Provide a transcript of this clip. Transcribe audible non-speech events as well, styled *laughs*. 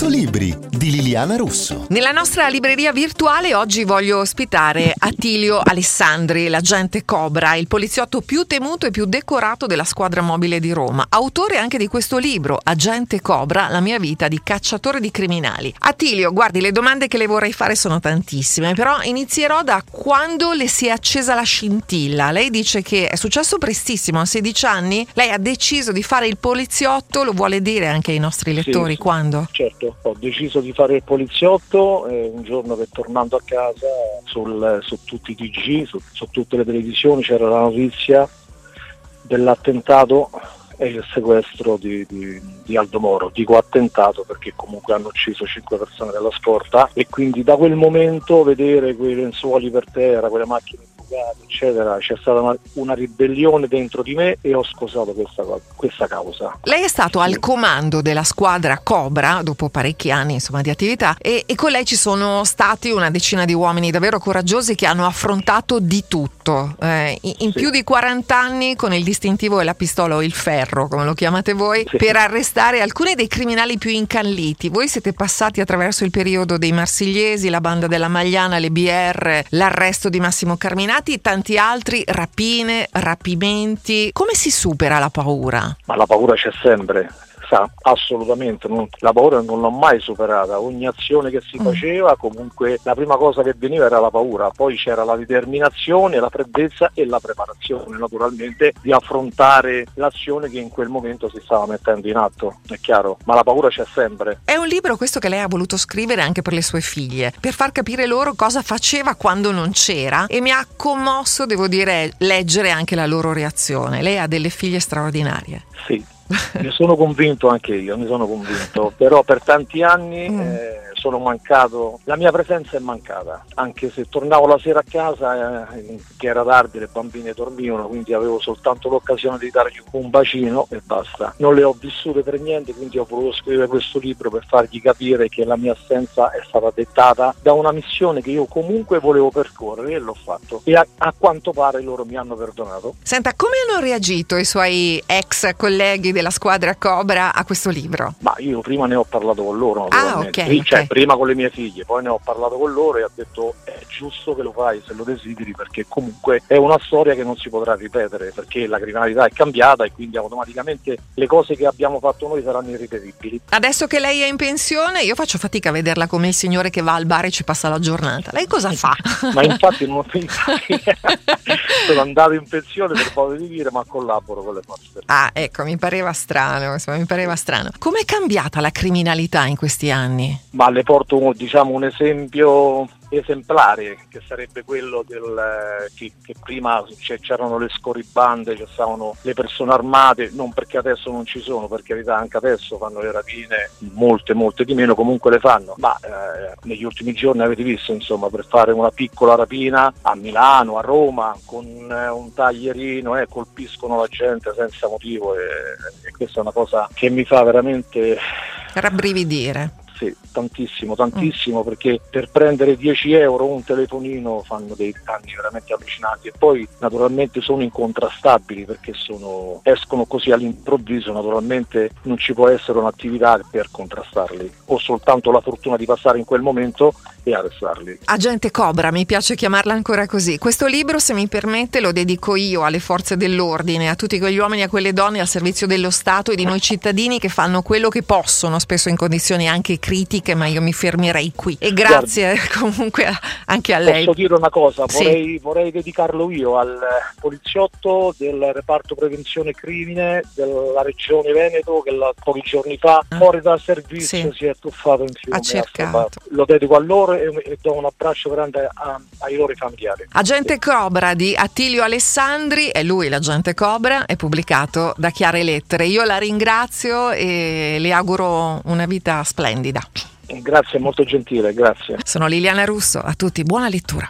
100 libri di Liliana Russo. Nella nostra libreria virtuale oggi voglio ospitare Attilio Alessandri, l'agente Cobra, il poliziotto più temuto e più decorato della squadra mobile di Roma, autore anche di questo libro, Agente Cobra, la mia vita di cacciatore di criminali. Attilio, guardi, le domande che le vorrei fare sono tantissime, però inizierò da quando le si è accesa la scintilla. Lei dice che è successo prestissimo, a 16 anni, lei ha deciso di fare il poliziotto, lo vuole dire anche ai nostri lettori Sì, quando? Certo, ho deciso di fare il poliziotto e un giorno che tornando a casa sul- su tutti i TG, su, su tutte le televisioni c'era la notizia dell'attentato e il sequestro di, di- di Aldo Moro. Dico attentato perché comunque hanno ucciso cinque persone della scorta e quindi da quel momento vedere quei lenzuoli per terra, quelle macchine bucate, eccetera, c'è stata una, una ribellione dentro di me e ho sposato questa, questa causa. Lei è stato Sì. al comando della squadra Cobra dopo parecchi anni insomma, di attività e, e con lei ci sono stati una decina di uomini davvero coraggiosi che hanno affrontato di tutto. Eh, in in Sì. più di 40 anni con il distintivo e la pistola o il ferro, come lo chiamate voi, Sì. per arrestare alcuni dei criminali più incalliti. Voi siete passati attraverso il periodo dei Marsigliesi, la banda della Magliana, le BR, l'arresto di Massimo Carminati, tanti altri, rapine, rapimenti. Come si supera la paura? Ma la paura c'è sempre, assolutamente, non- la paura non l'ho mai superata, ogni azione che si Mm. faceva comunque la prima cosa che veniva era la paura, poi c'era la determinazione, la freddezza e la preparazione naturalmente di affrontare l'azione che in quel momento si stava mettendo in atto, è chiaro, ma la paura c'è sempre. È un libro questo che lei ha voluto scrivere anche per le sue figlie, per far capire loro cosa faceva quando non c'era e mi ha commosso, devo dire, leggere anche la loro reazione. Lei ha delle figlie straordinarie. Sì, ne sono convinto anche io, ne sono convinto, però per tanti anni Mm. eh, sono mancato, la mia presenza è mancata, anche se tornavo la sera a casa eh, che era tardi, le bambine dormivano, quindi avevo soltanto l'occasione di dargli un bacino e basta. Non le ho vissute per niente, quindi ho voluto scrivere questo libro per fargli capire che la mia assenza è stata dettata da una missione che io comunque volevo percorrere e l'ho fatto e a, a quanto pare loro mi hanno perdonato. Senta, come hanno reagito i suoi ex colleghi della squadra Cobra a questo libro? Ma io prima ne ho parlato con loro, Ah, naturalmente. ok, Pri- cioè, ok. prima con le mie figlie, poi ne ho parlato con loro e ho detto è giusto che lo fai se lo desideri perché comunque è una storia che non si potrà ripetere perché la criminalità è cambiata e quindi automaticamente le cose che abbiamo fatto noi saranno irripetibili. Adesso che lei è in pensione, io faccio fatica a vederla come il signore che va al bar e ci passa la giornata. Lei cosa fa? *laughs* Ma infatti non *laughs* sono andato in pensione per di dire, ma collaboro con le forze. Ah, ecco, mi pareva strano, insomma, mi pareva strano. Com'è cambiata la criminalità in questi anni? Ma le porto diciamo, un esempio esemplare che sarebbe quello del, eh, che, che prima c'è- c'erano le scorribande, stavano le persone armate, non perché adesso non ci sono, per carità anche adesso fanno le rapine, molte molte di meno comunque le fanno, ma eh, negli ultimi giorni avete visto insomma per fare una piccola rapina a Milano, a Roma con eh, un taglierino eh, colpiscono la gente senza motivo e, e questa è una cosa che mi fa veramente Rabbrividire. Sì, tantissimo, tantissimo, perché per prendere 10 euro un telefonino fanno dei danni veramente allucinanti e poi naturalmente sono incontrastabili perché sono, escono così all'improvviso, naturalmente non ci può essere un'attività per contrastarli, ho soltanto la fortuna di passare in quel momento e arrestarli. Agente Cobra, mi piace chiamarla ancora così. Questo libro, se mi permette, lo dedico io alle forze dell'ordine, a tutti quegli uomini e a quelle donne al servizio dello Stato e di noi cittadini che fanno quello che possono, spesso in condizioni anche critiche, ma io mi fermerei qui. E grazie *laughs* comunque a- anche a lei. Posso dire una cosa, Sì. vorrei, vorrei dedicarlo io al poliziotto del reparto prevenzione crimine della regione Veneto che la- pochi giorni fa Ah. fuori dal servizio Sì. si è tuffato in fiume. Ha cercato. Lo dedico a loro e, e do un abbraccio grande a- ai loro familiari. Agente Cobra di Attilio Alessandri, è lui l'agente Cobra, è pubblicato da Chiare Lettere. Io la ringrazio e le auguro una vita splendida. Grazie, molto gentile, grazie. Sono Liliana Russo, a tutti buona lettura.